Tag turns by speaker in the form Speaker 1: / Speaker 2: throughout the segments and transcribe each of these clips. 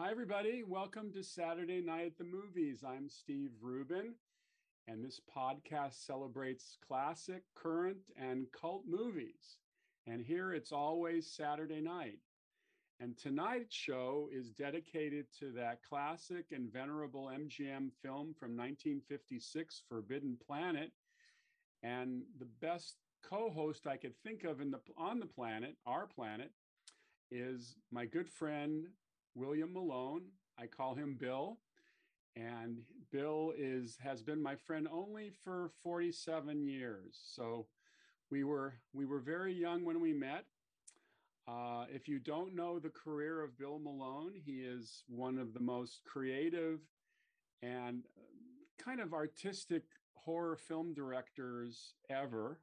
Speaker 1: Hi, everybody. Welcome to Saturday Night at the Movies. I'm Steve Rubin, and this podcast celebrates classic, current, and cult movies. And here it's always Saturday night. And tonight's show is dedicated to that classic and venerable MGM film from 1956, Forbidden Planet. And the best co-host I could think of in the on the planet, our planet, is my good friend William Malone. I call him Bill. And Bill is has been my friend only for 47 years. So we were we were very young when we met. Uh, if you don't know the career of Bill Malone, he is one of the most creative and kind of artistic horror film directors ever.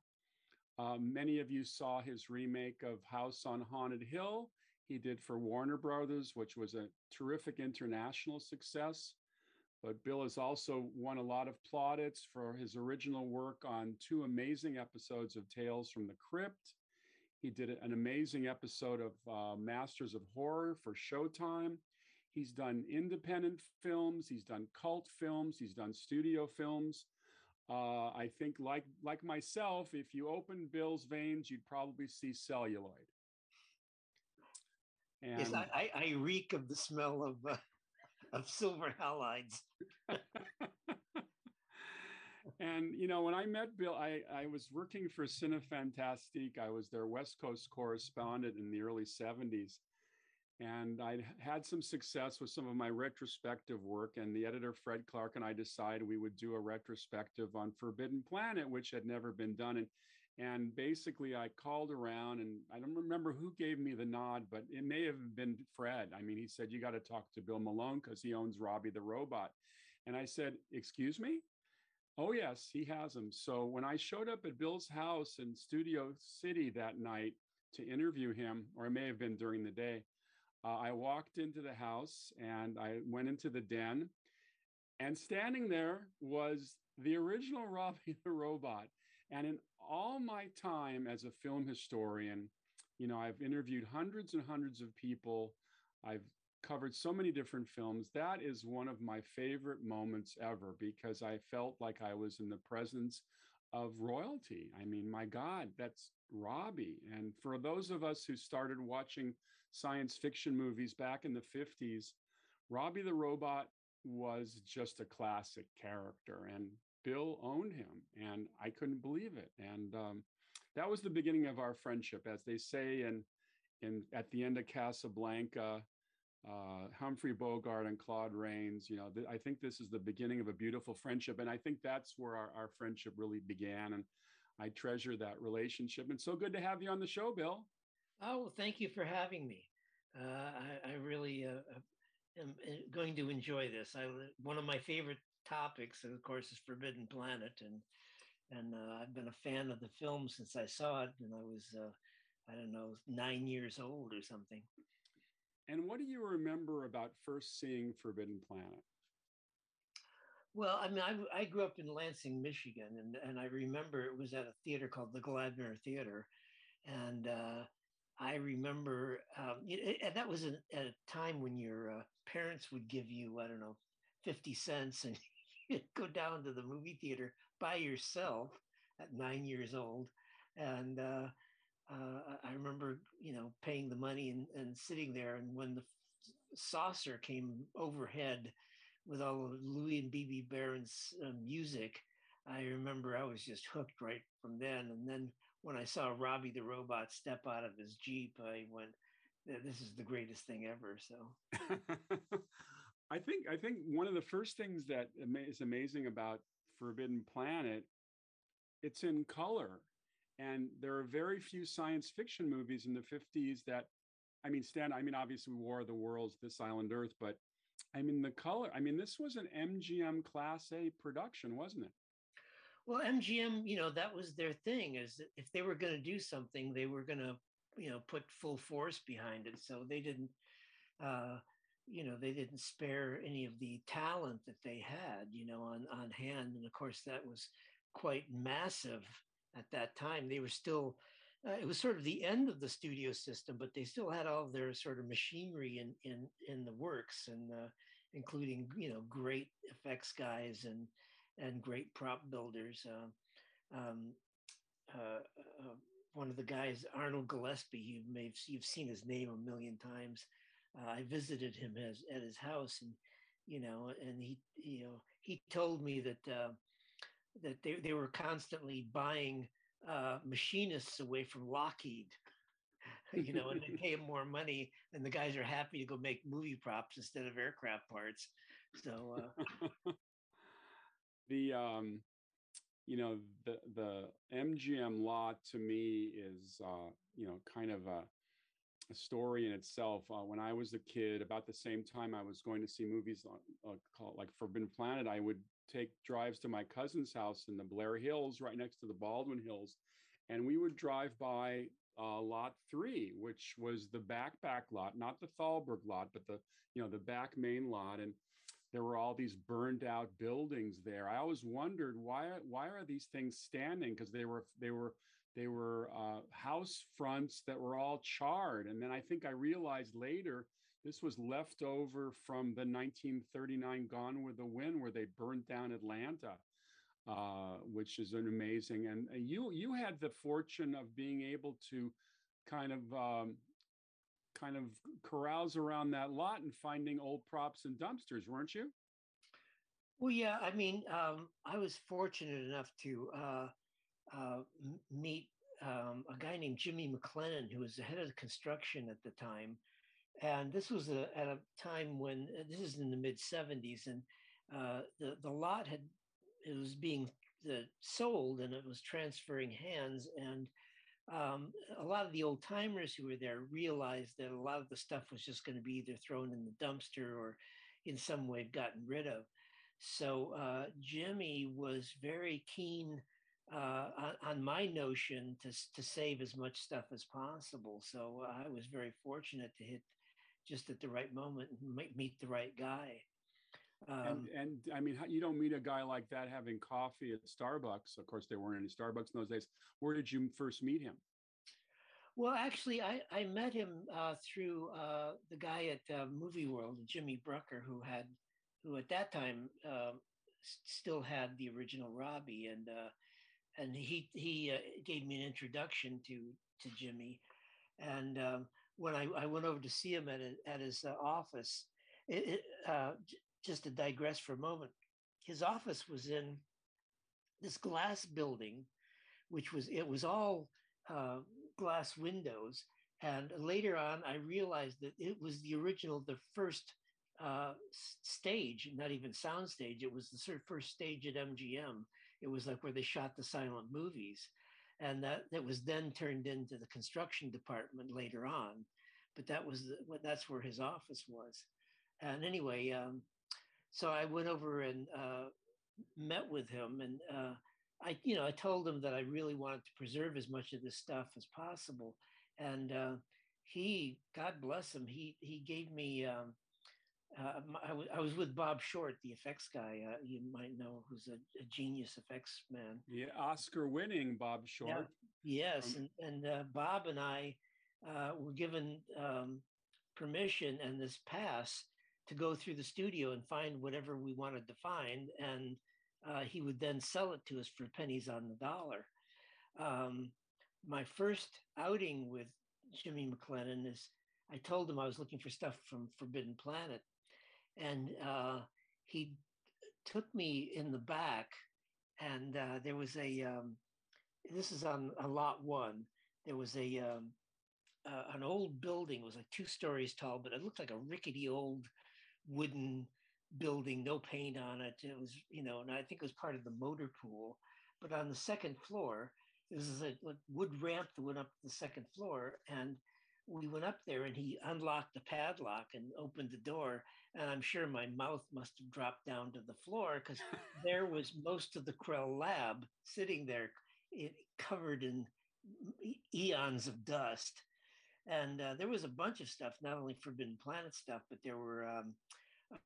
Speaker 1: Um, many of you saw his remake of House on Haunted Hill. He did for Warner Brothers, which was a terrific international success. But Bill has also won a lot of plaudits for his original work on two amazing episodes of Tales from the Crypt. He did an amazing episode of uh, Masters of Horror for Showtime. He's done independent films, he's done cult films, he's done studio films. Uh, I think, like like myself, if you open Bill's veins, you'd probably see celluloid.
Speaker 2: And yes, I, I, reek of the smell of uh, of silver halides.
Speaker 1: and you know, when I met Bill, I I was working for Cinefantastique. I was their West Coast correspondent in the early '70s, and I had some success with some of my retrospective work. And the editor, Fred Clarke, and I decided we would do a retrospective on Forbidden Planet, which had never been done. And, and basically, I called around, and I don't remember who gave me the nod, but it may have been Fred. I mean, he said, You got to talk to Bill Malone because he owns Robby the Robot. And I said, Excuse me? Oh, yes, he has him. So when I showed up at Bill's house in Studio City that night to interview him, or it may have been during the day, uh, I walked into the house and I went into the den, and standing there was the original Robby the Robot. And in all my time as a film historian, you know, I've interviewed hundreds and hundreds of people. I've covered so many different films. That is one of my favorite moments ever because I felt like I was in the presence of royalty. I mean, my God, that's Robby. And for those of us who started watching science fiction movies back in the 50s, Robby the Robot was just a classic character. And Bill owned him, and I couldn't believe it. And um, that was the beginning of our friendship, as they say in, in at the end of Casablanca. Uh, Humphrey Bogart and Claude Rains. You know, th- I think this is the beginning of a beautiful friendship, and I think that's where our, our friendship really began. And I treasure that relationship. And so good to have you on the show, Bill.
Speaker 2: Oh, well, thank you for having me. Uh, I, I, really uh, uh am uh, going to enjoy this. I, one of my favorite topics, and of course, is Forbidden Planet, and and uh, I've been a fan of the film since I saw it, and I was uh, I don't know nine years old or something.
Speaker 1: And what do you remember about first seeing Forbidden Planet?
Speaker 2: Well, I mean, I, I grew up in Lansing, Michigan, and, and I remember it was at a theater called the Gladmer Theater. And uh, I remember, um, it, and that was a, at a time when your uh, parents would give you, I don't know, 50 cents and go down to the movie theater by yourself at nine years old. And uh, uh, I remember, you know, paying the money and, and sitting there. And when the saucer came overhead, with all of Louis and Bebe Barron's uh, music, I remember I was just hooked right from then. And then when I saw Robby the robot step out of his Jeep, I went, this is the greatest thing ever. So
Speaker 1: I think I think one of the first things that is amazing about Forbidden Planet, it's in color. And there are very few science fiction movies in the 50s that I mean, Stan. I mean, obviously War of the Worlds, This Island Earth, but I mean, the color, I mean, this was an MGM Class A production, wasn't it?
Speaker 2: Well, MGM, you know, that was their thing is if they were going to do something, they were going to, you know, put full force behind it. So they didn't, uh, you know, they didn't spare any of the talent that they had, you know, on, on hand. And of course, that was quite massive at that time. They were still uh, it was sort of the end of the studio system, but they still had all their sort of machinery in in in the works, and uh, including you know great effects guys and and great prop builders. Uh, um, uh, uh, one of the guys, Arnold Gillespie, you may have, you've seen his name a million times. Uh, I visited him as, at his house, and you know, and he you know he told me that that they, they were constantly buying uh, machinists away from Lockheed, you know, and they pay them more money, and the guys are happy to go make movie props instead of aircraft parts. So uh,
Speaker 1: the um, you know the the MGM lot to me is uh, you know kind of a story in itself. Uh, when I was a kid, about the same time I was going to see movies uh, called like Forbidden Planet, I would take drives to my cousin's house in the Blair Hills, right next to the Baldwin Hills, and we would drive by uh, lot three, which was the back back lot, not the Thalberg lot, but the you know the back main lot, and there were all these burned out buildings there. I always wondered why why are these things standing because they were they were they were uh, house fronts that were all charred, and then I think I realized later this was left over from the 1939 Gone with the Wind, where they burned down Atlanta, uh, which is an amazing. And uh, you you had the fortune of being able to kind of um, kind of carouse around that lot and finding old props and dumpsters, weren't you?
Speaker 2: Well, yeah. I mean, um, I was fortunate enough to uh, uh, meet um, a guy named Jimmy McLennan, who was the head of the construction at the time. And this was a, at a time when uh, this is in the mid 70s and uh, the, the lot had it was being uh, sold and it was transferring hands. And um, a lot of the old timers who were there realized that a lot of the stuff was just going to be either thrown in the dumpster or in some way gotten rid of. So uh, jimmy was very keen uh, on, my notion to, to save as much stuff as possible. So I was very fortunate to hit just at the right moment and meet the right guy.
Speaker 1: Um, and, and, I mean, you don't meet a guy like that having coffee at Starbucks. Of course, there weren't any Starbucks in those days. Where did you first meet him?
Speaker 2: Well, actually, I, I met him uh, through uh, the guy at uh, Movie World, Jimmy Brucker, who had, who at that time um, still had the original Robby, and uh, and he he uh, gave me an introduction to to Jimmy, and um, when I, I went over to see him at, a, at his uh, office, it, it, uh, j- just to digress for a moment, his office was in this glass building, which was, it was all uh, glass windows. And later on, I realized that it was the original, the first uh, stage, not even sound stage. It was the first stage at MGM. It was like where they shot the silent movies and that that was then turned into the construction department later on but that was the, that's where his office was. And anyway um, so i went over and uh, met with him and uh, i you know i told him that i really wanted to preserve as much of this stuff as possible and uh, he god bless him he he gave me um, uh, I, w- I was with Bob Short, the effects guy. Uh, you might know who's a, a, genius effects man.
Speaker 1: Yeah, Oscar-winning Bob Short.
Speaker 2: Yeah. Yes, um, and and uh, Bob and I uh, were given um, permission and this pass to go through the studio and find whatever we wanted to find, and uh, he would then sell it to us for pennies on the dollar. Um, my first outing with Jimmy McLennan is I told him I was looking for stuff from Forbidden Planet, and uh, he took me in the back, and uh, there was a. Um, this is on a lot one. There was a um, uh, an old building. It was like two stories tall, but it looked like a rickety old wooden building, no paint on it. It was, you know, and I think it was part of the motor pool. But on the second floor, this is a wood ramp that went up to the second floor, and we went up there and he unlocked the padlock and opened the door and i'm sure my mouth must have dropped down to the floor because there was most of the krell lab sitting there it, covered in eons of dust. And uh, there was a bunch of stuff not only forbidden planet stuff but there were um,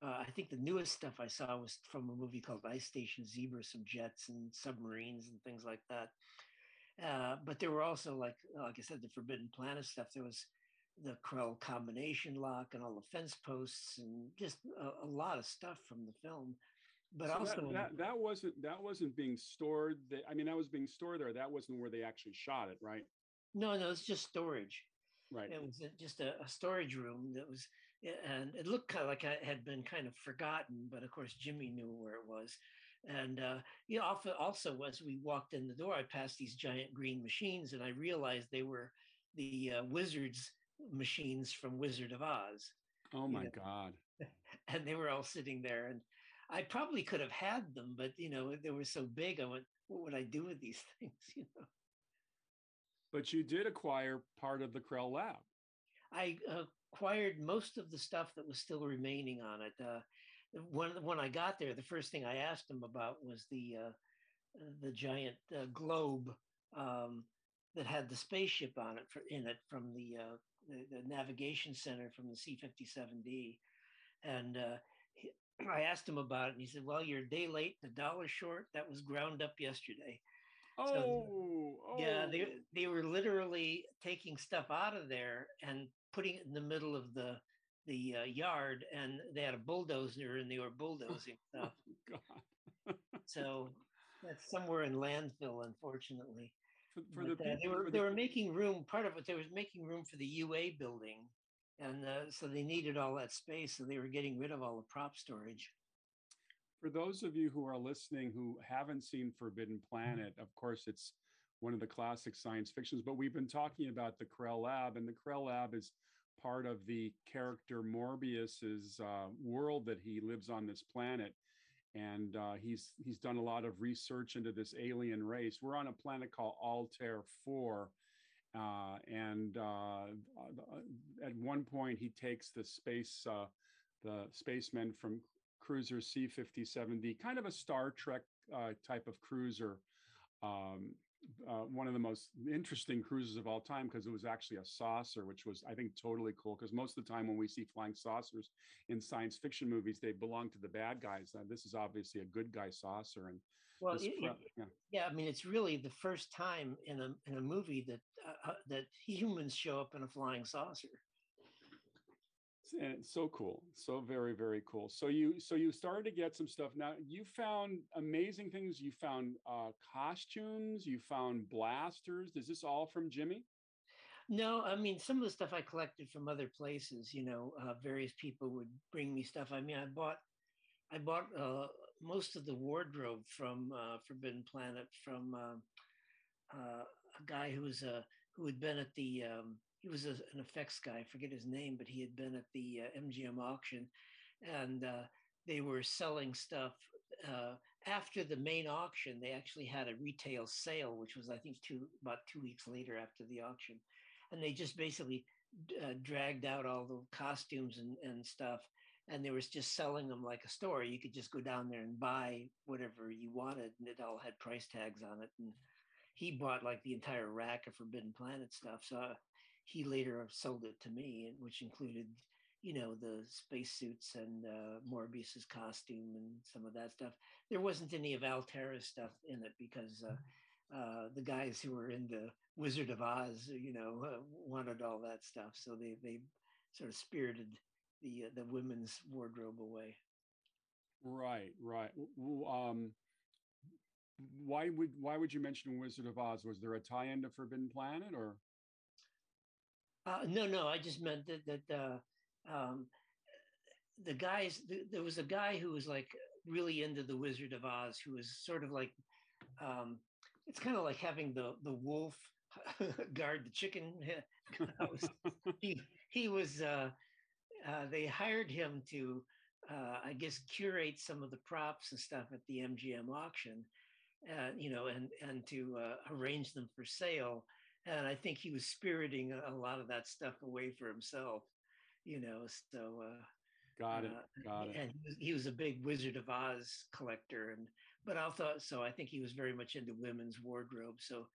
Speaker 2: uh, i think the newest stuff i saw was from a movie called ice station zebra some jets and submarines and things like that Uh, but there were also like like I said, the Forbidden Planet stuff. There was the Krell combination lock and all the fence posts and just a, a lot of stuff from the film. But
Speaker 1: So
Speaker 2: also
Speaker 1: that, that that wasn't that wasn't being stored. th- I mean, that was being stored there. That wasn't where they actually shot it, right?
Speaker 2: no, no, it's just storage.
Speaker 1: Right.
Speaker 2: It was just a, a storage room that was, and it looked kind of like it had been kind of forgotten. But of course, Jimmy knew where it was. And uh, you know, also, as we walked in the door, I passed these giant green machines, and I realized they were the uh, wizards machines from Wizard of Oz,
Speaker 1: Oh my
Speaker 2: Yeah.
Speaker 1: God.
Speaker 2: and they were all sitting there. And I probably could have had them, but you know, they were so big. I went, what would I do with these things? You know.
Speaker 1: But you did acquire part of the Krell lab.
Speaker 2: I acquired most of the stuff that was still remaining on it. Uh, when when I got there, the first thing I asked him about was the uh, the giant uh, globe um, that had the spaceship on it for, in it from the, uh, the the navigation center from the C-57D, and uh, he, I asked him about it, and he said, "Well, you're a day late, and a dollar short. That was ground up yesterday."
Speaker 1: Oh,
Speaker 2: Yeah, they
Speaker 1: oh.
Speaker 2: they were literally taking stuff out of there and putting it in the middle of the the uh, yard, and they had a bulldozer and they were bulldozing stuff.
Speaker 1: God.
Speaker 2: So that's somewhere in landfill, unfortunately.
Speaker 1: For, for the
Speaker 2: uh, they were they
Speaker 1: the-
Speaker 2: were making room. Part of it, they was making room for the UA building, and uh, so they needed all that space. So they were getting rid of all the prop storage.
Speaker 1: for those of you who are listening who haven't seen Forbidden Planet, of course, it's one of the classic science fictions, but we've been talking about the Krell Lab, and the Krell Lab is part of the character Morbius's uh, world that he lives on this planet. And uh, he's he's done a lot of research into this alien race. We're on a planet called Altair 4. Uh, and uh, uh, at one point, he takes the space uh, the spacemen from cruiser C-57D, kind of a Star Trek type of cruiser. Um, uh, one of the most interesting cruises of all time because it was actually a saucer, which was, I think, totally cool. Because most of the time when we see flying saucers in science fiction movies, they belong to the bad guys. Uh, this is obviously a good guy saucer, and
Speaker 2: Well, it-
Speaker 1: yeah.
Speaker 2: yeah, I mean, it's really the first time in a in a movie that uh, uh, that humans show up in a flying saucer.
Speaker 1: And so cool so very very cool so you so you started to get some stuff now you found amazing things you found uh costumes you found blasters is this all from jimmy
Speaker 2: No, I mean some of the stuff I collected from other places. You know, uh, various people would bring me stuff. I mean, I bought, I bought uh, most of the wardrobe from uh, Forbidden Planet from uh, uh, a guy who was a who had been at the. Um, he was a, an effects guy. I forget his name, but he had been at the uh, MGM auction, and uh, they were selling stuff. Uh, after the main auction, they actually had a retail sale, which was I think two about two weeks later after the auction and they just basically uh, dragged out all the costumes and, and stuff and they was just selling them like a store you could just go down there and buy whatever you wanted and it all had price tags on it and he bought like the entire rack of forbidden planet stuff so uh, he later sold it to me which included you know the spacesuits and uh, morbius's costume and some of that stuff. There wasn't any of altaira's stuff in it because uh, uh, the guys who were into Wizard of Oz, you know, uh, wanted all that stuff, so they they sort of spirited the uh, the women's wardrobe away.
Speaker 1: right right. Um why would why would you mention wizard of oz? Was there a tie-in to forbidden planet or
Speaker 2: Uh, no, no, I just meant that that uh, um, the guys. Th- there was a guy who was like really into the Wizard of Oz, who was sort of like. Um, it's kind of like having the the wolf guard the chicken house. he he was uh, uh, they hired him to uh, I guess curate some of the props and stuff at the MGM auction, uh, you know, and and to uh, arrange them for sale. And I think he was spiriting a, lot of that stuff away for himself, you know. So uh,
Speaker 1: got it
Speaker 2: uh,
Speaker 1: got it
Speaker 2: and he was, he was a big Wizard of Oz collector, and but I thought so. I think he was very much into women's wardrobe, so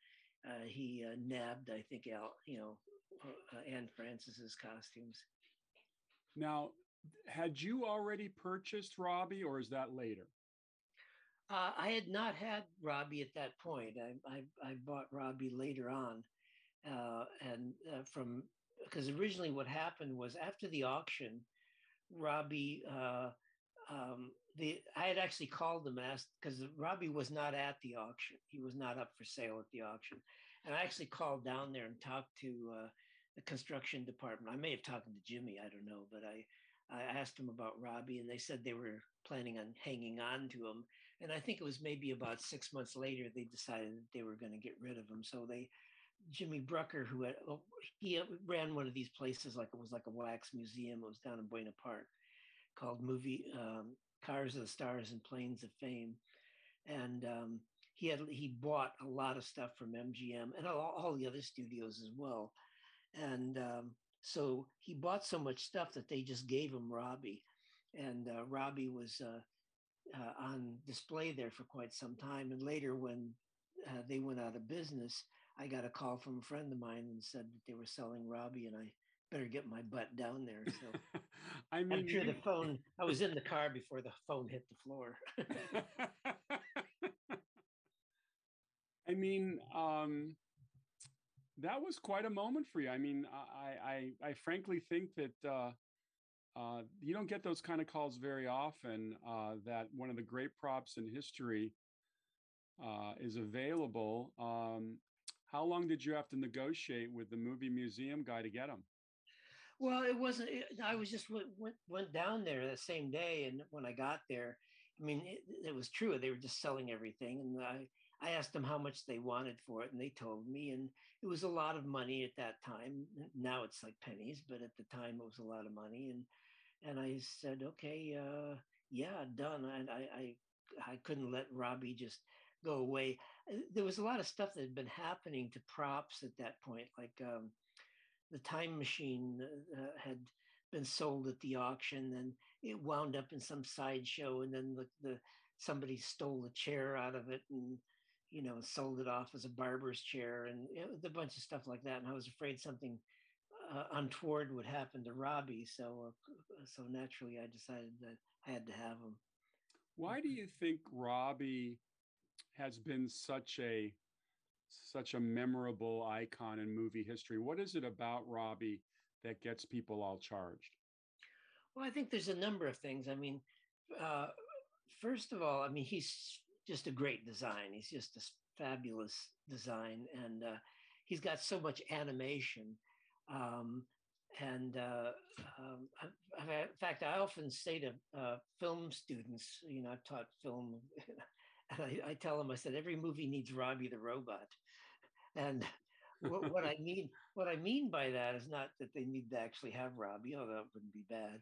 Speaker 2: uh, he uh, nabbed, I think, Al, you know, uh, Anne Francis's costumes.
Speaker 1: now had you already purchased robby or is that later
Speaker 2: Uh, I had not had Robby at that point. I I, I bought Robby later on, uh, and uh, from because originally what happened was after the auction, Robby. Uh, um, the I had actually called them asked because Robby was not at the auction. He was not up for sale at the auction, and I actually called down there and talked to uh, the construction department. I may have talked to Jimmy, I don't know, but I I asked them about Robby, and they said they were planning on hanging on to him. And I think it was maybe about six months later they decided that they were going to get rid of him. So they, Jimmy Brucker, who had oh, he ran one of these places like it was like a wax museum. It was down in Buena Park, called Movie um, Cars of the Stars and Planes of Fame, and um, he had he bought a lot of stuff from MGM and all, all the other studios as well, and um, so he bought so much stuff that they just gave him Robby, and uh, Robby was uh, uh, on display there for quite some time. And later, when uh, they went out of business, I got a call from a friend of mine and said that they were selling Robby, and I better get my butt down there. So I mean, I'm sure the phone. I was in the car before the phone hit the floor.
Speaker 1: I mean, um, that was quite a moment for you. I mean, I I, I frankly think that uh, uh, you don't get those kind of calls very often. Uh, that one of the great props in history uh, is available. Um, how long did you have to negotiate with the movie museum guy to get them?
Speaker 2: Well, it wasn't. It, I was just went, went went down there the same day, and when I got there, I mean, it, it was true. They were just selling everything, and I I asked them how much they wanted for it, and they told me, and it was a lot of money at that time. Now it's like pennies, but at the time it was a lot of money, and and I said, okay, uh, yeah, done. And I, I I couldn't let Robby just go away. Uh, there was a lot of stuff that had been happening to props at that point, like um, the time machine uh, uh had been sold at the auction, and it wound up in some sideshow, and then the, the somebody stole a chair out of it and you know, sold it off as a barber's chair and it a bunch of stuff like that. And I was afraid something uh, untoward would happen to Robby. So, uh, so naturally, I decided that I had to have him.
Speaker 1: Why do you think Robby has been such a such a memorable icon in movie history? What is it about Robby that gets people all charged?
Speaker 2: Well, I think there's a number of things. I mean, uh, first of all, I mean, he's just a great design. He's just a fabulous design, and uh, he's got so much animation. Um, and uh, um, in fact, I often say to uh, film students, you know, I've taught film, and I, I, tell them, I said, every movie needs Robby the robot. And what, what I mean, what I mean by that is not that they need to actually have Robby, although that wouldn't be bad.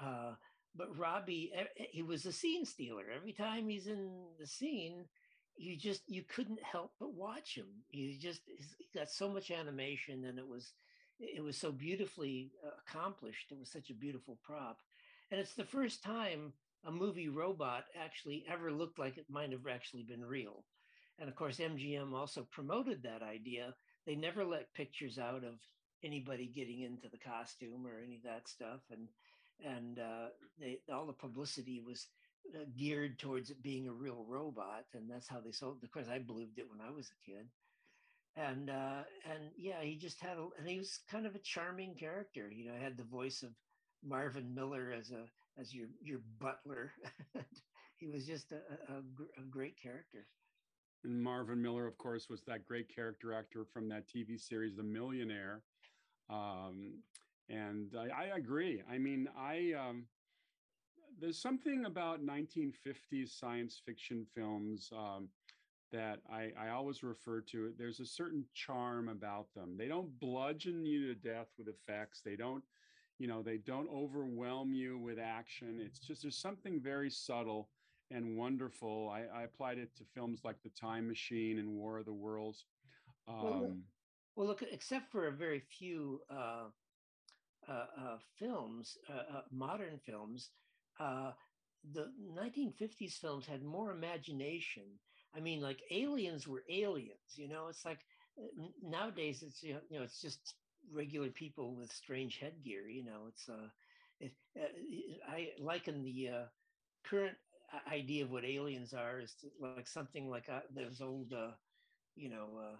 Speaker 2: Uh, but Robby, he was a scene stealer. Every time he's in the scene, you just you couldn't help but watch him. He just he got so much animation, and it was it was so beautifully uh, accomplished. It was such a beautiful prop, and it's the first time a movie robot actually ever looked like it might have actually been real. And of course, MGM also promoted that idea. They never let pictures out of anybody getting into the costume or any of that stuff, and and uh, they, all the publicity was uh, geared towards it being a real robot, and that's how they sold. It. Of course, I believed it when I was a kid, and uh, and yeah, he just had a, and he was kind of a charming character. You know, had the voice of Marvin Miller as a as your your butler. he was just a, a, a great character.
Speaker 1: And Marvin Miller, of course, was that great character actor from that TV series, The Millionaire. Um, and I, I agree. I mean, I um, there's something about 1950s science fiction films um, that I, I always refer to. There's a certain charm about them. They don't bludgeon you to death with effects. They don't, you know, they don't overwhelm you with action. It's just there's something very subtle and wonderful. I, I applied it to films like The Time Machine and War of the Worlds.
Speaker 2: Um, well, well, look, except for a very few uh, uh, uh, films, uh, modern films, the 1950s films had more imagination. I mean, like aliens were aliens. You know, it's like nowadays it's you know it's just regular people with strange headgear. You know, it's uh, it, uh, I liken the uh, current idea of what aliens are is to, like something like uh, those old, uh, you know, uh,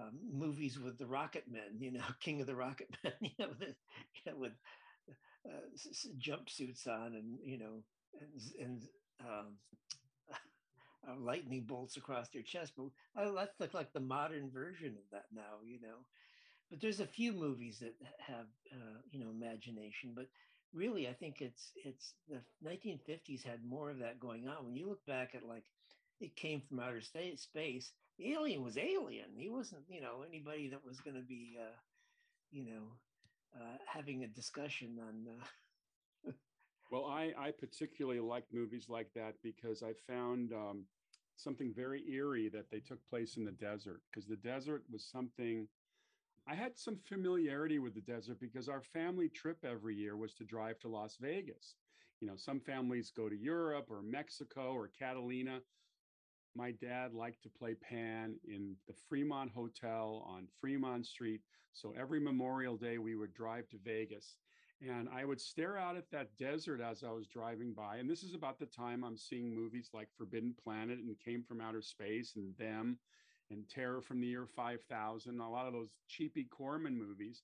Speaker 2: um, movies with the Rocket Men, you know, King of the Rocket Men, you know, the, you know with uh, s- jumpsuits on and you know, and, and um, uh, lightning bolts across their chest. But uh, that's like like the modern version of that now, you know. But there's a few movies that have uh, you know imagination, but really I think it's it's the 1950s had more of that going on. When you look back at like it came from outer space, the alien was alien. He wasn't you know anybody that was going to be uh, you know uh, having a discussion on.
Speaker 1: Well, I, I particularly like movies like that because I found um, something very eerie that they took place in the desert because the desert was something I had some familiarity with the desert because our family trip every year was to drive to Las Vegas. You know, some families go to Europe or Mexico or Catalina. My dad liked to play Pan in the Fremont Hotel on Fremont Street. So every Memorial Day, we would drive to Vegas. And I would stare out at that desert as I was driving by. And this is about the time I'm seeing movies like Forbidden Planet and Came from Outer Space and Them and Terror from the Year 5000, a lot of those cheapy Corman movies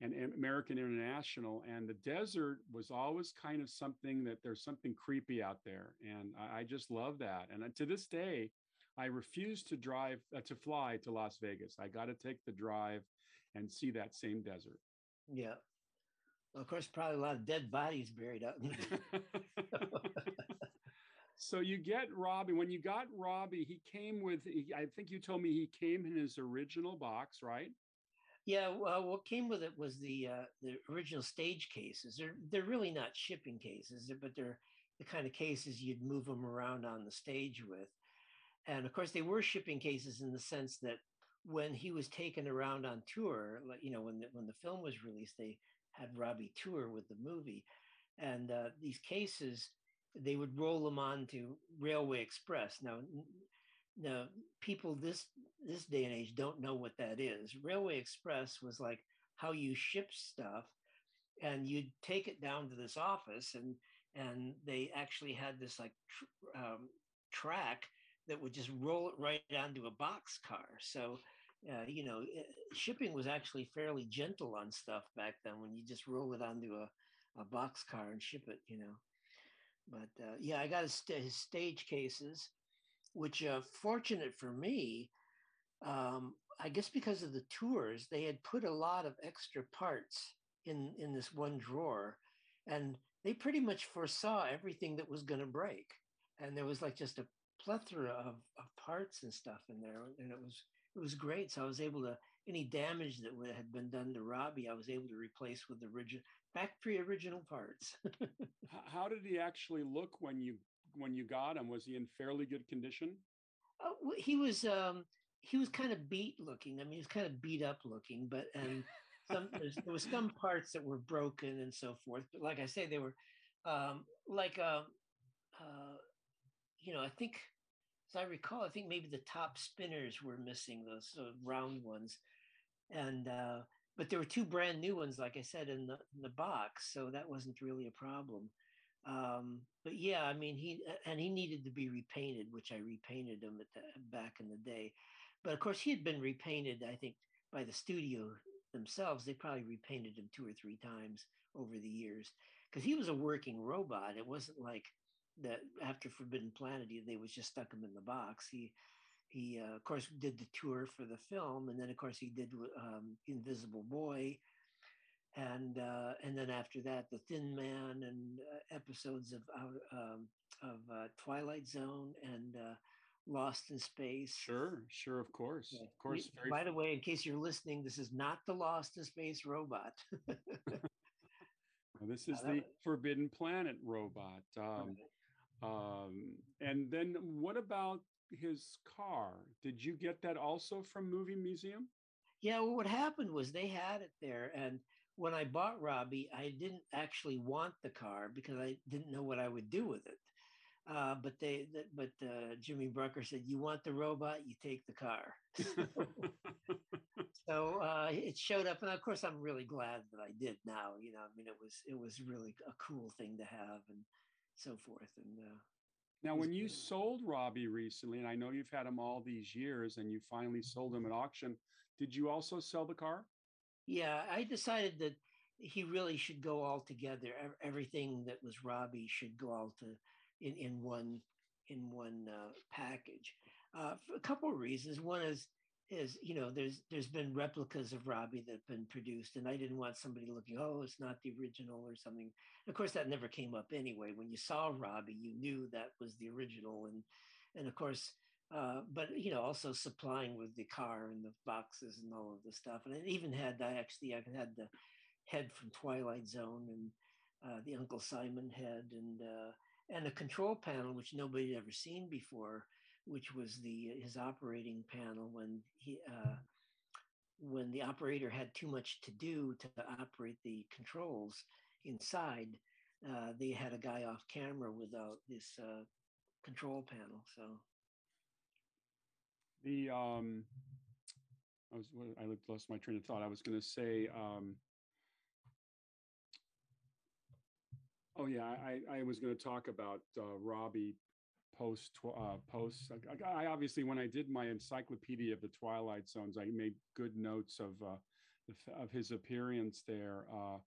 Speaker 1: and, American International. And the desert was always kind of something that there's something creepy out there. And I, I just love that. And uh, to this day, I refuse to drive, uh, to fly to Las Vegas. I got to take the drive and see that same desert.
Speaker 2: Yeah. Well, of course, probably a lot of dead bodies buried out in
Speaker 1: so you get Robby. When you got Robby, he came with. I think you told me he came in his original box, right?
Speaker 2: Yeah. Well, what came with it was the uh, the original stage cases. They're they're really not shipping cases, but they're the kind of cases you'd move them around on the stage with. And of course, they were shipping cases in the sense that when he was taken around on tour, you know, when the, when the film was released, they had Robby tour with the movie, and uh, these cases they would roll them onto Railway Express. Now, now people this this day and age don't know what that is. Railway Express was like how you ship stuff, and you'd take it down to this office, and and they actually had this like tr- um, track that would just roll it right onto a box car. So. Uh, you know, shipping was actually fairly gentle on stuff back then when you just roll it onto a, a box car and ship it, you know. But uh, yeah, I got his, stage cases, which uh, fortunate for me, um, I guess because of the tours, they had put a lot of extra parts in in this one drawer, and they pretty much foresaw everything that was going to break, and there was like just a plethora of, of parts and stuff in there, and it was it was great. So I was able to any damage that had been done to Robby, I was able to replace with the original factory original parts.
Speaker 1: How did he actually look when you when you got him? Was he in fairly good condition?
Speaker 2: Oh, he was um, he was kind of beat looking. I mean, he was kind of beat up looking, but and some there was some parts that were broken and so forth. But like I say, they were um, like uh, uh, you know, I think as I recall, I think maybe the top spinners were missing those uh, round ones, and uh, but there were two brand new ones, like I said, in the in the box, so that wasn't really a problem. Um, but yeah, I mean, he and he needed to be repainted, which I repainted him at the, back in the day. But of course, he had been repainted, I think, by the studio themselves. They probably repainted him two or three times over the years because he was a working robot. It wasn't like that after Forbidden Planet, they was just stuck him in the box. He he uh, of course did the tour for the film and then of course he did um, invisible boy. And uh, and then after that the thin man and uh, episodes of um, of uh, twilight zone and uh, lost in space.
Speaker 1: Sure sure of course yeah. of course
Speaker 2: we, by the way in case you're listening this is not the lost in space robot.
Speaker 1: Well, this is the forbidden planet robot um, um, and then what about his car. Did you get that also from Movie Museum?
Speaker 2: Yeah, well, what happened was they had it there. And when I bought Robby, I didn't actually want the car because I didn't know what I would do with it. Uh, but they, but uh, Jimmy Brucker said, "You want the robot? You take the car." so uh, it showed up, and of course, I'm really glad that I did. Now, you know, I mean, it was it was really a cool thing to have, and so forth. And uh,
Speaker 1: Now, when you sold Robby recently, and I know you've had him all these years, and you finally sold him at auction, did you also sell the car?
Speaker 2: Yeah, I decided that he really should go all together. Everything that was Robby should go all to in in one in one uh, package. Uh, for a couple of reasons. One is is you know there's there's been replicas of Robby that have been produced, and I didn't want somebody looking oh it's not the original or something. Of course, that never came up anyway. When you saw Robby, you knew that was the original, and and of course. Uh, but you know, also supplying with the car and the boxes and all of the stuff, and it even had I actually I had the head from Twilight Zone and uh, the Uncle Simon head and uh, and a control panel which nobody had ever seen before, which was the his operating panel when he uh, when the operator had too much to do to operate the controls inside. Uh, they had a guy off camera without this uh, control panel. So
Speaker 1: the um, I was I lost my train of thought. I was going to say. Um, Oh yeah, I, I was going to talk about uh, Robby post uh, posts. I, I, obviously, when I did my encyclopedia of the Twilight Zones, I made good notes of uh, of his appearance there uh,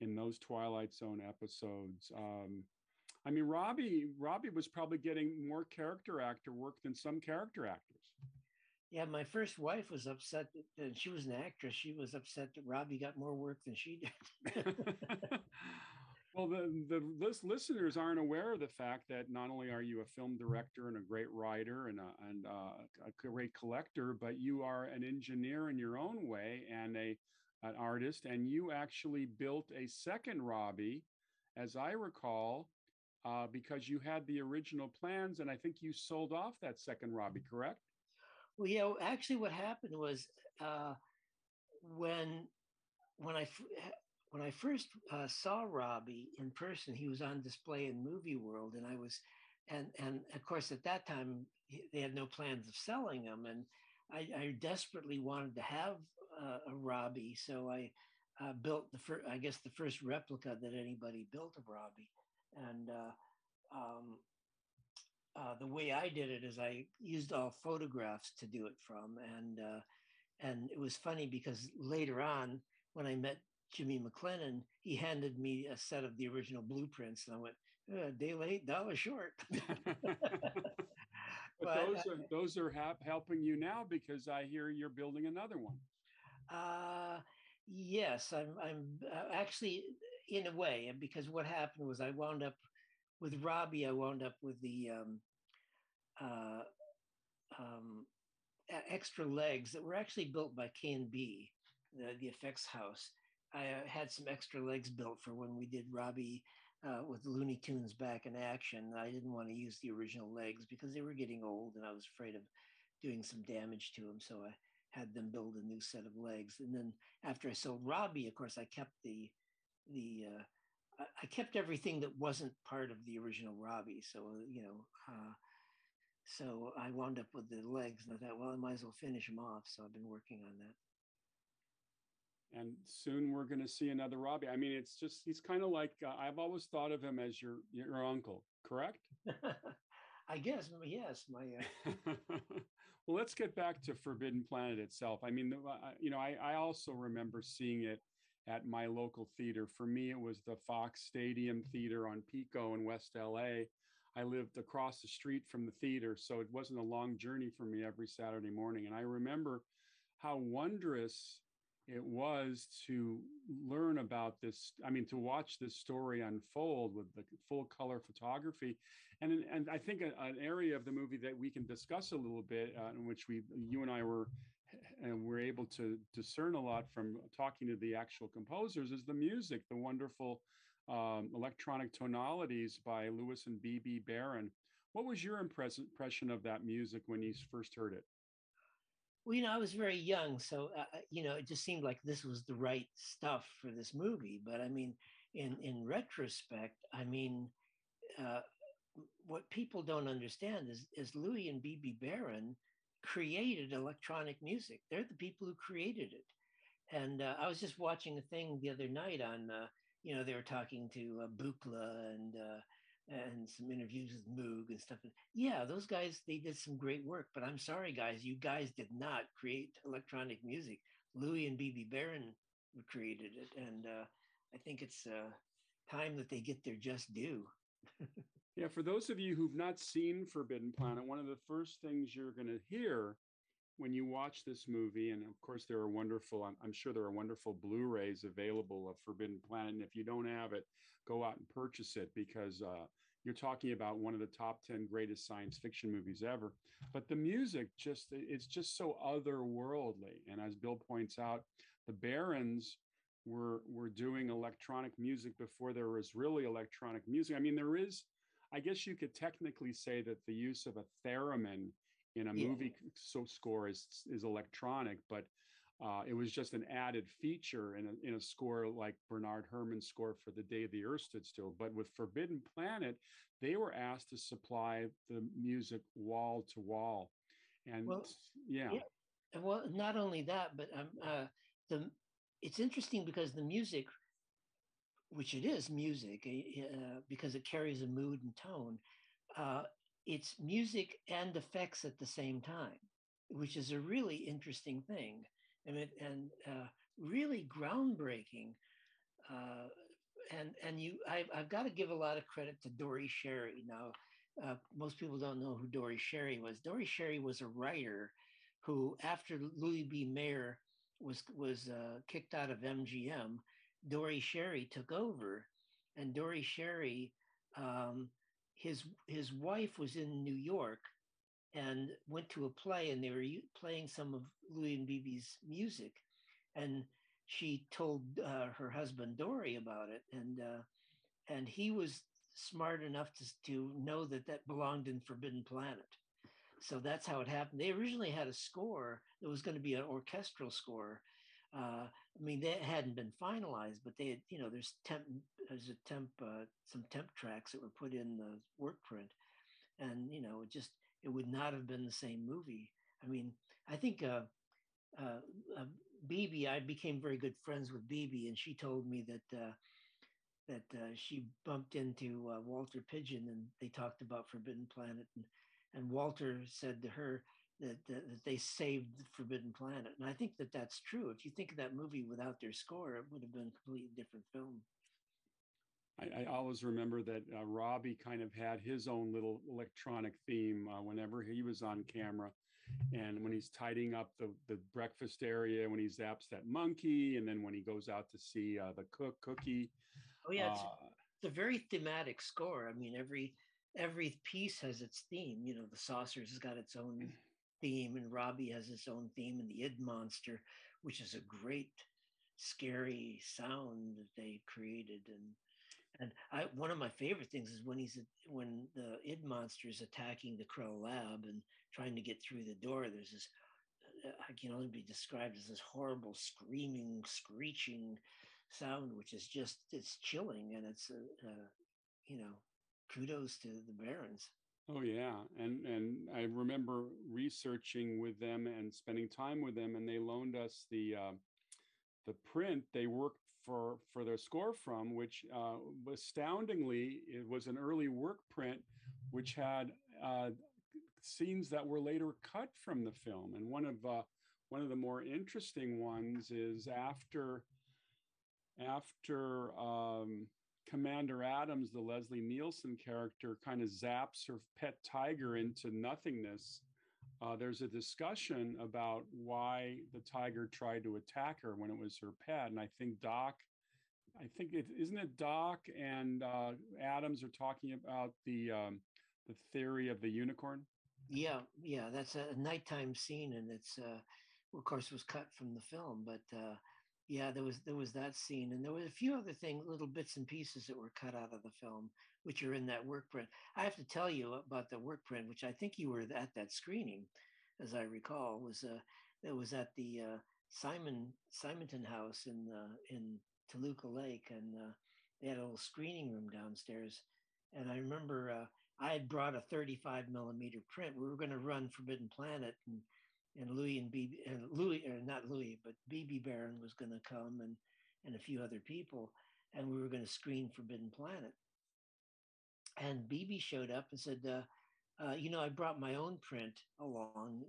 Speaker 1: in those Twilight Zone episodes. Um, I mean, Robby Robby was probably getting more character actor work than some character actors.
Speaker 2: Yeah, my first wife was upset, and she was an actress. She was upset that Robby got more work than she did.
Speaker 1: Well, the, the list, listeners aren't aware of the fact that not only are you a film director and a great writer and a, and a, a great collector, but you are an engineer in your own way and a an artist. And you actually built a second Robby, as I recall, uh, because you had the original plans, and I think you sold off that second Robby, correct?
Speaker 2: Well, yeah. Actually, what happened was uh, when when I when I first uh, saw Robby in person, he was on display in Movie World, and I was, and and of course at that time they had no plans of selling him, and I, I desperately wanted to have uh, a Robby, so I uh, built the first, I guess the first replica that anybody built of Robby, and uh, um, uh, the way I did it is I used all photographs to do it from, and uh, and it was funny because later on when I met Jimmy McLennan, he handed me a set of the original blueprints, and I went, uh, "Day late, dollar short."
Speaker 1: but, but, those are those are ha- helping you now because I hear you're building another one.
Speaker 2: Uh yes, I'm. I'm uh, actually in a way because what happened was I wound up with Robby. I wound up with the um, uh, um, extra legs that were actually built by K and B, the, the effects house I uh, had some extra legs built for when we did Robby uh, with Looney Tunes back in action. I didn't want to use the original legs because they were getting old and I was afraid of doing some damage to them. So I had them build a new set of legs. And then after I sold Robby, of course, I kept the the uh, I kept everything that wasn't part of the original Robby. So you know. Uh, so I wound up with the legs, and I thought, well, I might as well finish them off. So I've been working on that
Speaker 1: and soon we're going to see another Robby. I mean, it's just he's kind of like uh, I've always thought of him as your your uncle, correct?
Speaker 2: I guess yes, my.
Speaker 1: Uh... well, let's get back to Forbidden Planet itself. I mean, uh, you know, I, I also remember seeing it at my local theater. For me, it was the Fox Stadium Theater on Pico in West LA. I lived across the street from the theater, so it wasn't a long journey for me every Saturday morning. And I remember how wondrous it was to learn about this i mean to watch this story unfold with the full color photography. And and i think an area of the movie that we can discuss a little bit uh, in which we you and i were and we're able to discern a lot from talking to the actual composers is the music the wonderful um, electronic tonalities by Louis and Bebe Barron what was your impression of that music when you first heard it
Speaker 2: well, you know, I was very young, so uh, uh, you know, it just seemed like this was the right stuff for this movie. But I mean, in in retrospect, I mean, uh, what people don't understand is is Louis and Bebe Barron created electronic music. They're the people who created it. And uh, I was just watching a thing the other night on, uh, you know, they were talking to uh, Buchla and and some interviews with Moog and stuff. Yeah, those guys they did some great work, but I'm sorry, guys, you guys did not create electronic music. Louis and Bebe Barron created it, and uh, I think it's uh, time that they get their just due.
Speaker 1: yeah, for those of you who've not seen Forbidden Planet, one of the first things you're going to hear when you watch this movie, and of course there are wonderful, I'm, I'm, sure there are wonderful Blu-rays available of Forbidden Planet. And if you don't have it, go out and purchase it because uh, you're talking about one of the top 10 greatest science fiction movies ever. But the music just it's just so otherworldly. And as Bill points out, the Barrons were were doing electronic music before there was really electronic music. I mean, there is, I guess you could technically say that the use of a theremin in a yeah. movie so score is is electronic, but uh, it was just an added feature in a, in a score like Bernard Herrmann's score for The Day the Earth Stood Still. But with Forbidden Planet, they were asked to supply the music wall to wall. And well, yeah.
Speaker 2: yeah. Well, not only that, but um, uh, the it's interesting because the music, which it is music, uh, because it carries a mood and tone, uh, it's music and effects at the same time, which is a really interesting thing and it, and uh, really groundbreaking. Uh, and and you, I've, I've got to give a lot of credit to Dore Schary. Now, uh, most people don't know who Dore Schary was. Dore Schary was a writer who, after Louis B. Mayer was was uh, kicked out of MGM, Dore Schary took over, and Dore Schary, um, his his wife was in New York, and went to a play, and they were playing some of Louis and Bebe's music, and she told uh, her husband Dore about it, and uh, and he was smart enough to to know that that belonged in Forbidden Planet. So that's how it happened. They originally had a score that was going to be an orchestral score. Uh, I mean, that hadn't been finalized, but they had, you know, there's temp, there's a temp, uh, some temp tracks that were put in the work print, and you know, it just it would not have been the same movie. I mean, I think uh, uh, uh, I became very good friends with Bebe, and she told me that uh, that uh, she bumped into uh, Walter Pidgeon, and they talked about Forbidden Planet, and and Walter said to her that, that, that they saved Forbidden Planet, and I think that that's true. If you think of that movie without their score, it would have been a completely different film.
Speaker 1: I, I, always remember that uh, Robby kind of had his own little electronic theme uh, whenever he was on camera. And when he's tidying up the, the breakfast area, when he zaps that monkey, and then when he goes out to see uh, the cook cookie.
Speaker 2: Oh yeah, it's, uh, it's a very thematic score. I mean, every every piece has its theme. You know, the saucers has got its own theme, and Robby has his own theme, and the id monster, which is a great scary sound that they created and and I, one of my favorite things is when he's when the id monster is attacking the Krell Lab and trying to get through the door. There's this uh, I can only be described as this horrible screaming, screeching sound, which is just it's chilling, and it's uh, uh, you know kudos to the Barrons.
Speaker 1: Oh yeah, and and I remember researching with them and spending time with them, and they loaned us the uh, the print. They worked for for their score from, which uh, astoundingly it was an early work print, which had uh, scenes that were later cut from the film. And one of uh, one of the more interesting ones is after after um, Commander Adams, the Leslie Nielsen character, kind of zaps her pet tiger into nothingness uh, there's a discussion about why the tiger tried to attack her when it was her pet. And I think Doc, I think it isn't it Doc and uh, Adams are talking about the um, the theory of the unicorn.
Speaker 2: Yeah, yeah, that's a nighttime scene, and it's uh, of course was cut from the film, but uh, yeah, there was there was that scene, and there was a few other things, little bits and pieces that were cut out of the film, which are in that work print. I have to tell you about the work print, which I think you were at that screening, as I recall, was uh, it was at the uh, Simon Simonton House in uh, in Toluca Lake, and uh, they had a little screening room downstairs. And I remember uh, I had brought a 35 millimeter print. We were going to run Forbidden Planet, and and Louis and Bebe and Louis, or not Louis, but Bebe Barron was going to come and and a few other people, and we were going to screen Forbidden Planet. And Bebe showed up and said, uh, uh, "You know, I brought my own print along.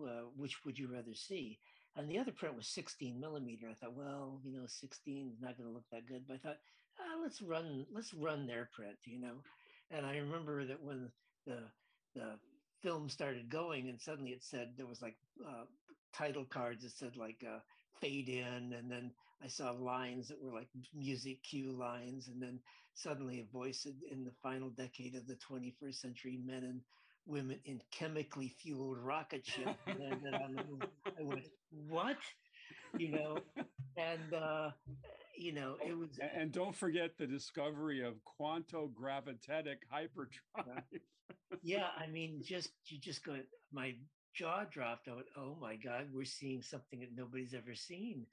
Speaker 2: Uh, which would you rather see?" And the other print was 16 millimeter. I thought, well, you know, 16 is not going to look that good. But I thought, ah, let's run, let's run their print, you know. And I remember that when the the film started going, and suddenly it said there was like uh, title cards that said like uh, fade in, and then I saw lines that were like music cue lines, and then suddenly a voice in the final decade of the 21st century, men and women in chemically fueled rocket ship. and then I went, what? You know, and uh, you know, it was.
Speaker 1: And don't forget the discovery of quantogravitatic hyperdrive.
Speaker 2: yeah, I mean, just you just go. My jaw dropped. I went, "Oh my God, we're seeing something that nobody's ever seen,"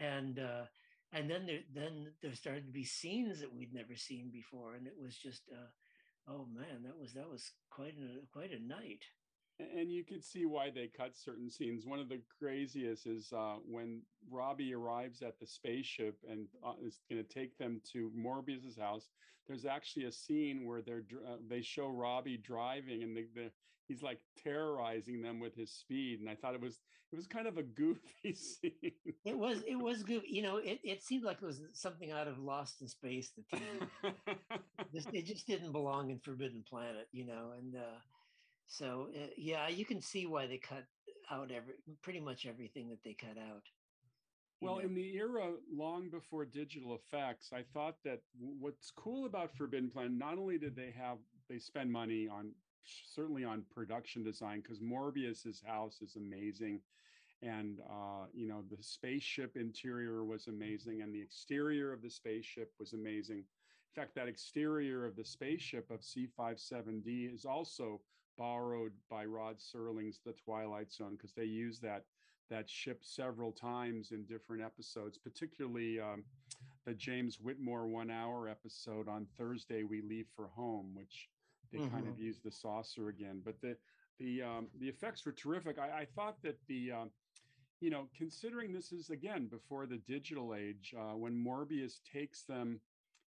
Speaker 2: and uh, and then there then there started to be scenes that we'd never seen before, and it was just. Uh, oh man, that was that was quite a quite a night.
Speaker 1: And you could see why they cut certain scenes. One of the craziest is uh, when Robby arrives at the spaceship and uh, is going to take them to Morbius's house. There's actually a scene where they're uh, they show Robby driving, and the, the, he's like terrorizing them with his speed. And I thought it was it was kind of a goofy scene.
Speaker 2: It was it was good. You know, it, it seemed like it was something out of Lost in Space. The TV. just, it just didn't belong in Forbidden Planet. You know, and. So uh, yeah, you can see why they cut out every pretty much everything that they cut out.
Speaker 1: Well, know? in the era long before digital effects, I thought that what's cool about Forbidden Planet, not only did they have they spend money on certainly on production design because Morbius's house is amazing, and uh, you know the spaceship interior was amazing, and the exterior of the spaceship was amazing. In fact, that exterior of the spaceship of C57D is also borrowed by Rod Serling's The Twilight Zone because they use that that ship several times in different episodes, particularly um, the James Whitmore one hour episode on Thursday We Leave for Home, which they mm-hmm. kind of mm-hmm. use the saucer again. But the the um, the effects were terrific. I, I thought that the um, you know, considering this is again before the digital age, uh, when Morbius takes them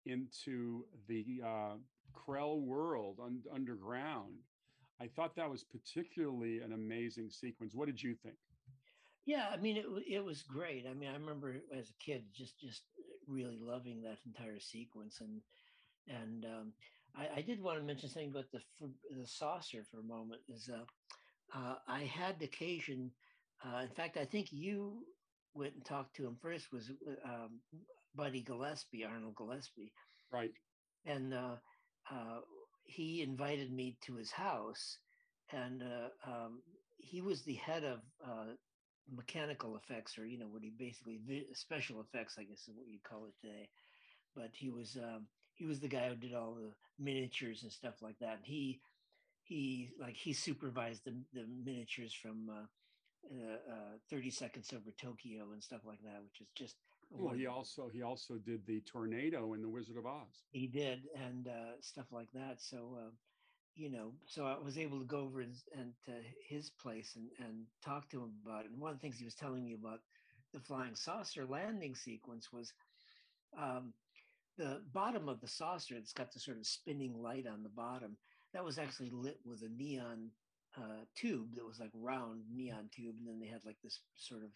Speaker 1: into the uh, Krell world un- underground, I thought that was particularly an amazing sequence. What did you think?
Speaker 2: Yeah, I mean, it it was great. I mean, I remember as a kid just just really loving that entire sequence, and and um, I, I, did want to mention something about the the saucer for a moment. Is uh, uh, I had the occasion. Uh, in fact, I think you went and talked to him first. Was um, Buddy Gillespie, Arnold Gillespie,
Speaker 1: right?
Speaker 2: And uh, uh, he invited me to his house, and uh, um, he was the head of uh, mechanical effects, or you know what he basically special effects, I guess is what you'd call it today. But he was um, he was the guy who did all the miniatures and stuff like that. And he he like he supervised the the miniatures from uh, uh, uh 30 Seconds Over Tokyo and stuff like that, which is just
Speaker 1: well, he also he also did the tornado in the Wizard of Oz.
Speaker 2: He did, and uh, stuff like that. So, uh, you know, so I was able to go over and, and to his place and and talk to him about it. And one of the things he was telling me about the flying saucer landing sequence was um, the bottom of the saucer. It's got the sort of spinning light on the bottom. That was actually lit with a neon uh, tube that was like round neon tube, and then they had like this sort of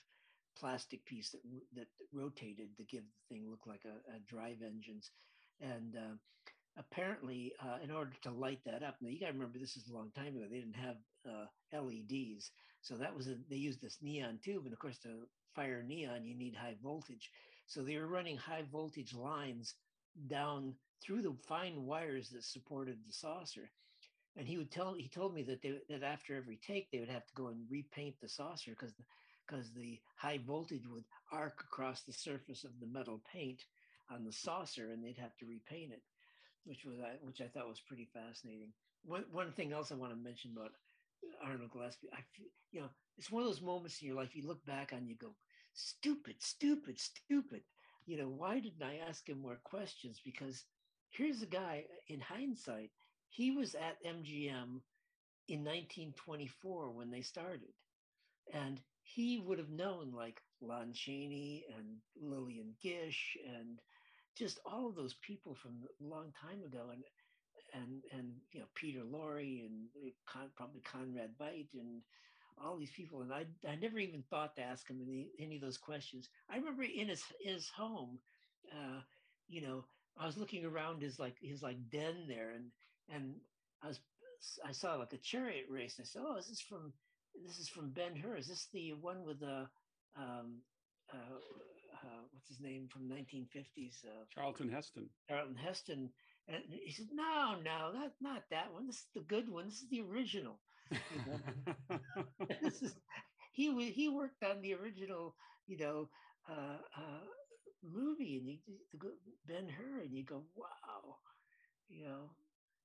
Speaker 2: plastic piece that that rotated to give the thing look like a, a drive engines, and uh, apparently, uh, in order to light that up, now you got to remember this is a long time ago. They didn't have uh, LEDs, so that was a, they used this neon tube, and of course, to fire neon, you need high voltage. So they were running high voltage lines down through the fine wires that supported the saucer. And he would tell he told me that they that after every take they would have to go and repaint the saucer because the because the high voltage would arc across the surface of the metal paint on the saucer and they'd have to repaint it, which was which I thought was pretty fascinating. One one thing else I want to mention about Arnold Gillespie, I feel, you know, it's one of those moments in your life you look back on, you go, stupid, stupid, stupid. You know, why didn't I ask him more questions? Because here's a guy in hindsight, he was at MGM in 1924 when they started. And he would have known like Lon Chaney and Lillian Gish and just all of those people from a long time ago. And and and you know Peter Lorre and Con, probably Conrad Veidt and all these people, and I I never even thought to ask him any any of those questions. I remember in his his home, uh, you know, I was looking around his like his like den there, and and I was I saw like a chariot race. And I said, "Oh, is this from this is from Ben Hur? Is this the one with the um, uh, uh, what's his name from 1950s? Uh,
Speaker 1: Charlton Heston.
Speaker 2: Charlton Heston." And he said, "No, no, that not that one. This is the good one. This is the original." this is he he worked on the original, you know, uh, uh, movie, and you, Ben Hur, and you go, "Wow," you know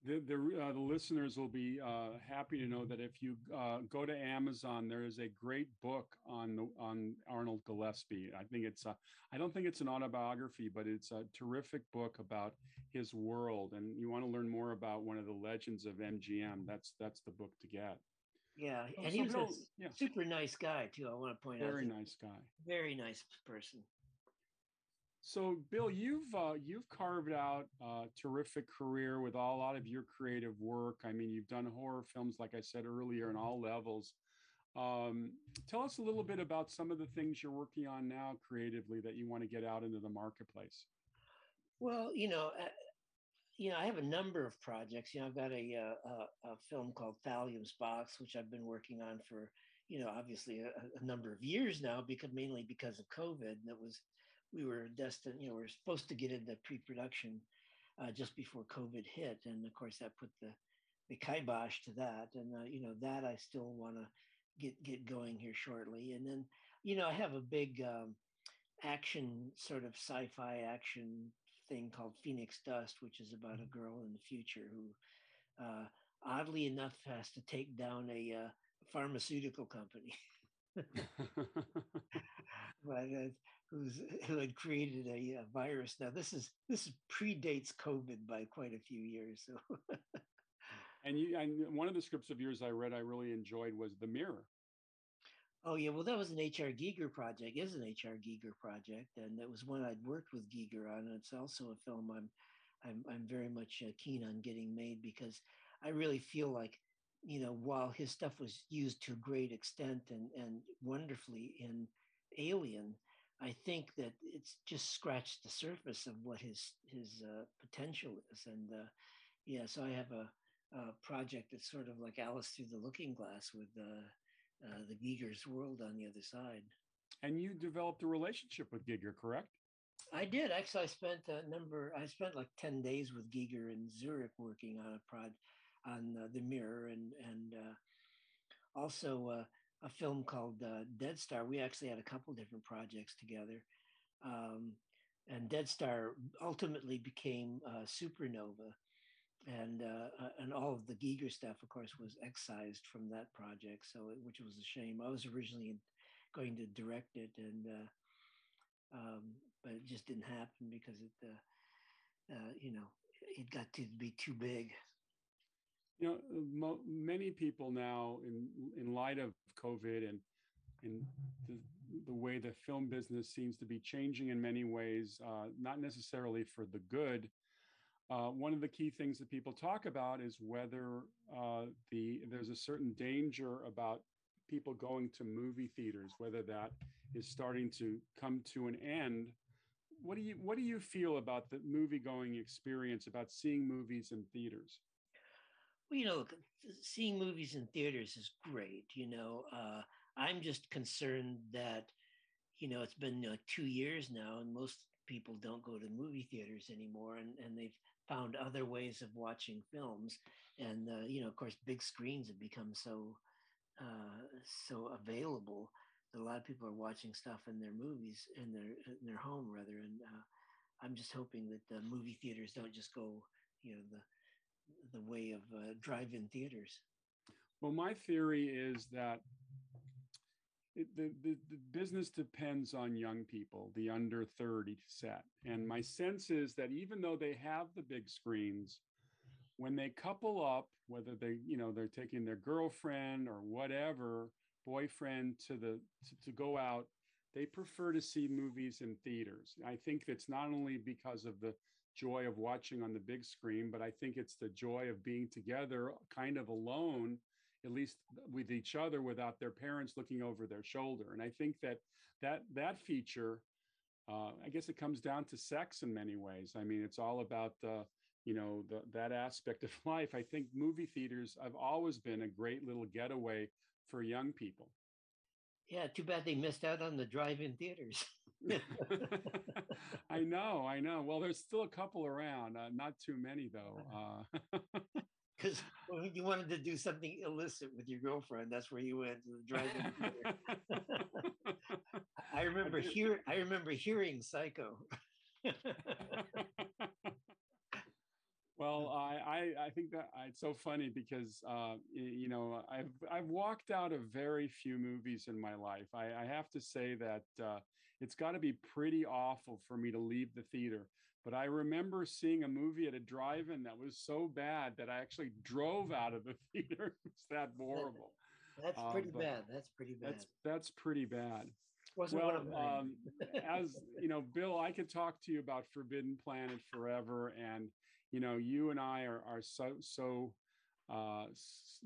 Speaker 1: the the, uh, the listeners will be uh, happy to know that if you uh, go to Amazon, there is a great book on the, on Arnold Gillespie. I think it's a, I don't think it's an autobiography, but it's a terrific book about his world. And you want to learn more about one of the legends of MGM? That's that's the book to get.
Speaker 2: Yeah, and so he was Bill, a yeah. super nice guy too. I want to point
Speaker 1: Very
Speaker 2: out.
Speaker 1: Very nice guy.
Speaker 2: Very nice person.
Speaker 1: So, Bill, you've uh, you've carved out a terrific career with all, a lot of your creative work. I mean, you've done horror films, like I said earlier, in all levels. Um, tell us a little bit about some of the things you're working on now creatively that you want to get out into the marketplace.
Speaker 2: Well, you know, uh, you know, I have a number of projects. You know, I've got a, uh, a, a film called Thallium's Box, which I've been working on for, you know, obviously a, a number of years now, because mainly because of COVID. That was we were destined, you know, we are supposed to get into pre-production uh, just before COVID hit, and of course that put the the kibosh to that. And uh, you know that I still want to get get going here shortly. And then you know I have a big um, action sort of sci-fi action thing called Phoenix Dust, which is about a girl in the future who, uh, oddly enough, has to take down a uh, pharmaceutical company. but uh, who's who had created a, a, virus. Now this is this predates COVID by quite a few years. So.
Speaker 1: and you and one of the scripts of yours I read I really enjoyed was The Mirror.
Speaker 2: Oh yeah, well that was an H.R. Giger project. Is an H.R. Giger project, and it was one I'd worked with Giger on. And it's also a film I'm I'm I'm very much uh, keen on getting made because I really feel like you know while his stuff was used to a great extent and and wonderfully in Alien, I think that it's just scratched the surface of what his his uh, potential is, and uh, yeah, so I have a, a, project that's sort of like Alice through the Looking Glass with uh, uh the Giger's world on the other side.
Speaker 1: And you developed a relationship with Giger, correct?
Speaker 2: I did actually. I spent a number. I spent like ten days with Giger in Zurich working on a prod on uh, the Mirror, and and uh, also a film called uh, Dead Star. We actually had a couple different projects together. Um, and Dead Star ultimately became uh, Supernova. And uh, uh, and all of the Giger stuff, of course, was excised from that project, so which was a shame. I was originally going to direct it, and uh, um, but it just didn't happen because it, uh, you know, it got to be too big
Speaker 1: you know, mo- many people now, in in light of COVID and in the, the way the film business seems to be changing in many ways, uh, not necessarily for the good. Uh, one of the key things that people talk about is whether uh, the there's a certain danger about people going to movie theaters, whether that is starting to come to an end. What do you what do you feel about the movie going experience, about seeing movies in theaters?
Speaker 2: You know, seeing movies in theaters is great. You know, uh, I'm just concerned that, you know, it's been uh, two years now, and most people don't go to movie theaters anymore, and, and they've found other ways of watching films. And uh, you know, of course, big screens have become so uh, so available that a lot of people are watching stuff in their movies in their in their home rather. And uh, I'm just hoping that the movie theaters don't just go, you know, the the way of uh, drive-in theaters?
Speaker 1: Well, my theory is that it, the, the, the business depends on young people, the under 30 set. And my sense is that even though they have the big screens, when they couple up, whether they, you know, they're taking their girlfriend or whatever, boyfriend to the to, to go out, they prefer to see movies in theaters. I think it's not only because of the joy of watching on the big screen, but I think it's the joy of being together, kind of alone, at least with each other, without their parents looking over their shoulder. And I think that that that feature, uh, I guess, it comes down to sex in many ways. I mean, it's all about the you know the, that aspect of life. I think movie theaters have always been a great little getaway for young people.
Speaker 2: Yeah, too bad they missed out on the drive-in theaters.
Speaker 1: I know, I know. Well, there's still a couple around, uh, not too many though.
Speaker 2: Because uh, when you wanted to do something illicit with your girlfriend, that's where you went to the drive-in. I remember hear I remember hearing Psycho.
Speaker 1: Well, I, I, I think that it's so funny because uh, you know I've I've walked out of very few movies in my life. I, I have to say that uh, it's got to be pretty awful for me to leave the theater. But I remember seeing a movie at a drive-in that was so bad that I actually drove out of the theater. it's that horrible.
Speaker 2: That's uh, pretty bad. That's pretty bad.
Speaker 1: That's that's pretty bad.
Speaker 2: Wasn't well, um,
Speaker 1: as you know, Bill, I could talk to you about Forbidden Planet forever, and you know, you and I are are so so uh,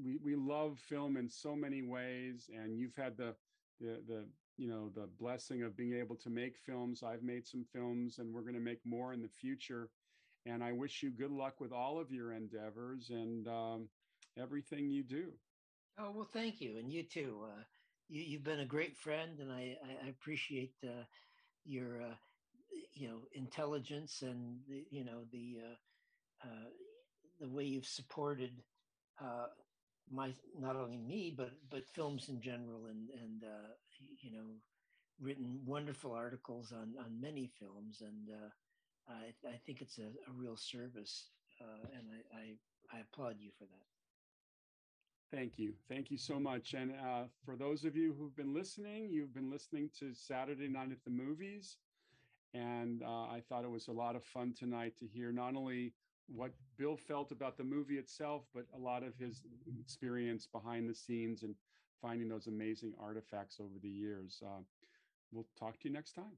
Speaker 1: we we love film in so many ways, and you've had the the the you know the blessing of being able to make films. I've made some films, and we're going to make more in the future. And I wish you good luck with all of your endeavors and um, everything you do.
Speaker 2: Oh well, thank you, and you too. Uh, you, have been a great friend, and I, I appreciate uh, your uh, you know intelligence and the, you know the uh, the way you've supported uh, my not only me but but films in general and and uh, you know written wonderful articles on on many films and uh, I, I think it's a, a real service uh, and I, I, I applaud you for that.
Speaker 1: Thank you. Thank you so much. And uh, for those of you who've been listening, you've been listening to Saturday Night at the Movies. And uh, I thought it was a lot of fun tonight to hear not only what Bill felt about the movie itself, but a lot of his experience behind the scenes and finding those amazing artifacts over the years. Uh, we'll talk to you next time.